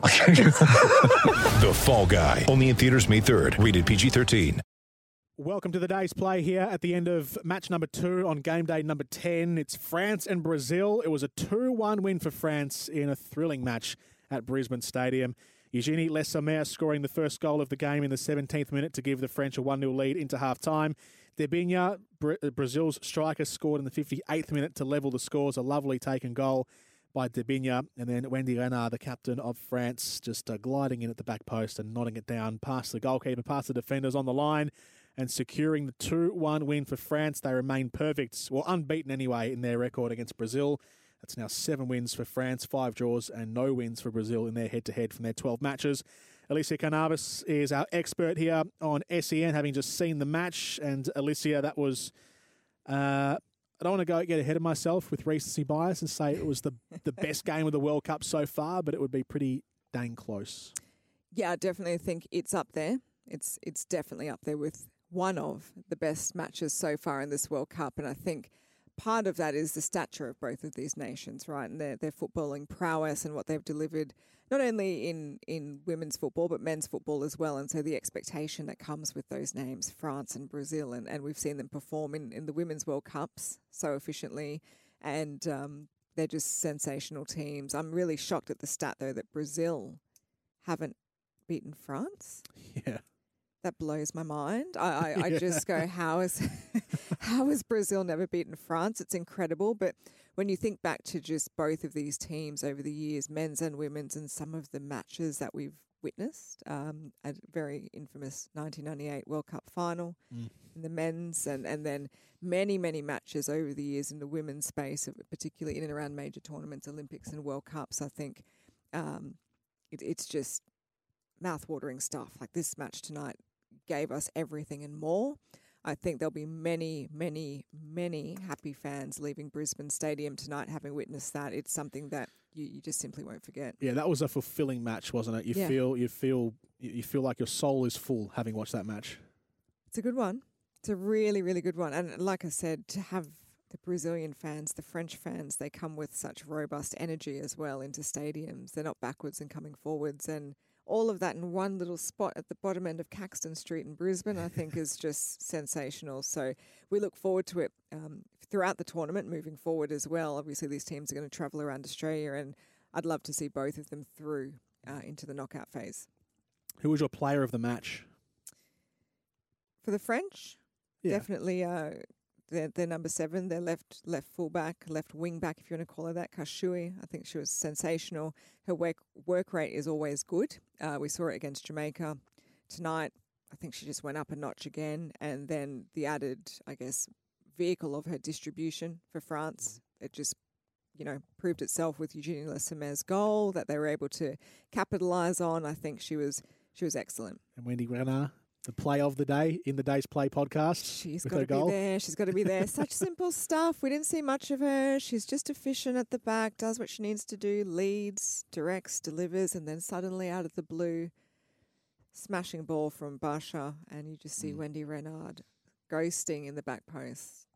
The Fall Guy. Only in theaters May 3rd. Rated PG-13. Welcome to the day's play here at the end of match number two on game day number 10. It's France and Brazil. It was a 2 1 win for France in a thrilling match at Brisbane Stadium. Eugenie Le scoring the first goal of the game in the 17th minute to give the French a 1 0 lead into half time. Debinha, Bra- Brazil's striker, scored in the 58th minute to level the scores. A lovely taken goal by Debinha. And then Wendy Renard, the captain of France, just uh, gliding in at the back post and nodding it down past the goalkeeper, past the defenders on the line and securing the 2 1 win for France. They remain perfect, well, unbeaten anyway, in their record against Brazil. That's now seven wins for France, five draws, and no wins for Brazil in their head to head from their 12 matches. Elissia Carnavas is our expert here on SEN, having just seen the match. And Elissia, that was. Uh, I don't want to go get ahead of myself with recency bias and say it was the, the best game of the World Cup so far, but it would be pretty dang close. Yeah, I definitely think it's up there. It's it's definitely up there with one of the best matches so far in this World Cup, and I think part of that is the stature of both of these nations, right, and their their footballing prowess and what they've delivered, not only in in women's football but men's football as well, and so the expectation that comes with those names, France and Brazil, and, and we've seen them perform in, in the women's World Cups so efficiently, and um, they're just sensational teams. I'm really shocked at the stat though that Brazil haven't beaten France Yeah. That blows my mind. I, I, I just go, how is how has Brazil never beaten France? It's incredible. But when you think back to just both of these teams over the years, men's and women's, and some of the matches that we've witnessed, um, a very infamous 1998 World Cup final Mm. in the men's, and, and then many, many matches over the years in the women's space, particularly in and around major tournaments, Olympics and World Cups, I think um, it, it's just mouth-watering stuff. Like this match tonight gave us everything and more. I think there'll be many, many, many happy fans leaving Brisbane Stadium tonight having witnessed that. It's something that you, you just simply won't forget. Yeah, that was a fulfilling match, wasn't it? You Yeah. feel you feel you you feel like your soul is full having watched that match. It's a good one. It's a really, really good one. And like I said, to have the Brazilian fans, the French fans, they come with such robust energy as well into stadiums. They're not backwards and coming forwards. And all of that in one little spot at the bottom end of Caxton Street in Brisbane, I think is just sensational. So we look forward to it um, throughout the tournament moving forward as well. Obviously, these teams are going to travel around Australia, and I'd love to see both of them through uh, into the knockout phase. Who was your player of the match? For the French, Yeah. definitely uh, they're, they're number seven. They're left left fullback, left wing back, if you want to call her that. Karchaoui, I think she was sensational. Her work work rate is always good. Uh, we saw it against Jamaica tonight. I think she just went up a notch again, and then the added, I guess, vehicle of her distribution for France. It just you know, proved itself with Eugenie Le Sommer's goal that they were able to capitalise on. I think she was she was excellent. And Wendy Renard, the play of the day in the day's play podcast. She's got to be goal. there. She's got to be there. Such simple stuff. We didn't see much of her. She's just efficient at the back, does what she needs to do, leads, directs, delivers, and then suddenly out of the blue, smashing ball from Basha, and you just Mm. see Wendy Renard ghosting in the back post.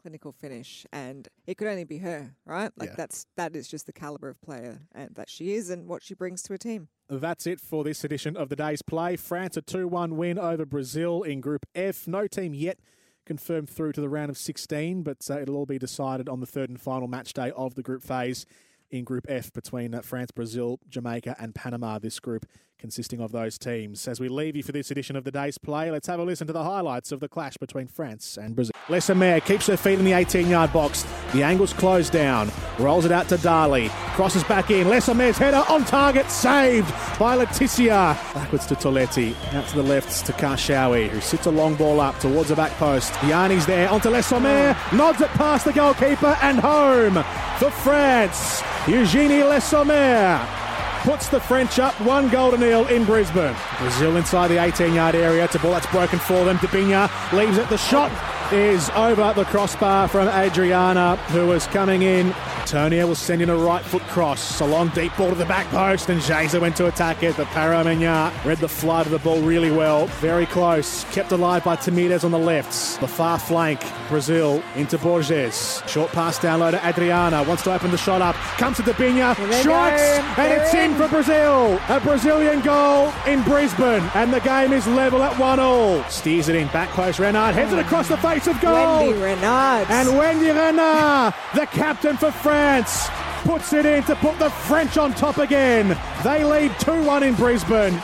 Clinical finish, and it could only be her, right? Like Yeah. that's that is just the caliber of player and that she is, and what she brings to a team. That's it for this edition of the day's play. France a 2 1 win over Brazil in Group F. No team yet confirmed through to the round of 16, but uh, it'll all be decided on the third and final match day of the group phase in Group F between uh, France, Brazil, Jamaica, and Panama. This group consisting of those teams. As we leave you for this edition of the day's play, let's have a listen to the highlights of the clash between France and Brazil. Lesser keeps her feet in the 18 yard box. The angle's closed down. Rolls it out to Dali. Crosses back in. Lesser header on target. Saved by Leticia. Backwards to Toletti. Out to the left to Karchaoui, who sits a long ball up towards the back post. Yanni's there. Onto Le Sommer. Nods it past the goalkeeper and home for France. Eugenie Le Sommer. Puts the French up one goal to nil in Brisbane. Brazil inside the 18 yard area. It's a ball that's broken for them. Debinha leaves it. The shot is over the crossbar from Adriana, who was coming in. Tonia was sending a right foot cross. A long deep ball to the back post, and Geyse went to attack it. But Peyraud-Magnin read the flight of the ball really well. Very close. Kept alive by Tamires on the left. The far flank, Brazil into Borges. Short pass down low to Adriana. Wants to open the shot up. Comes to Debinha. they Strikes. And it's in in. for Brazil. A Brazilian goal in Brisbane. And the game is level at 1 all. Steers it in. Back post. Renard heads it across the face of goal. Wendy Renard. And Wendy Renard, the captain for France, puts it in to put the French on top again. They lead 2 1 in Brisbane.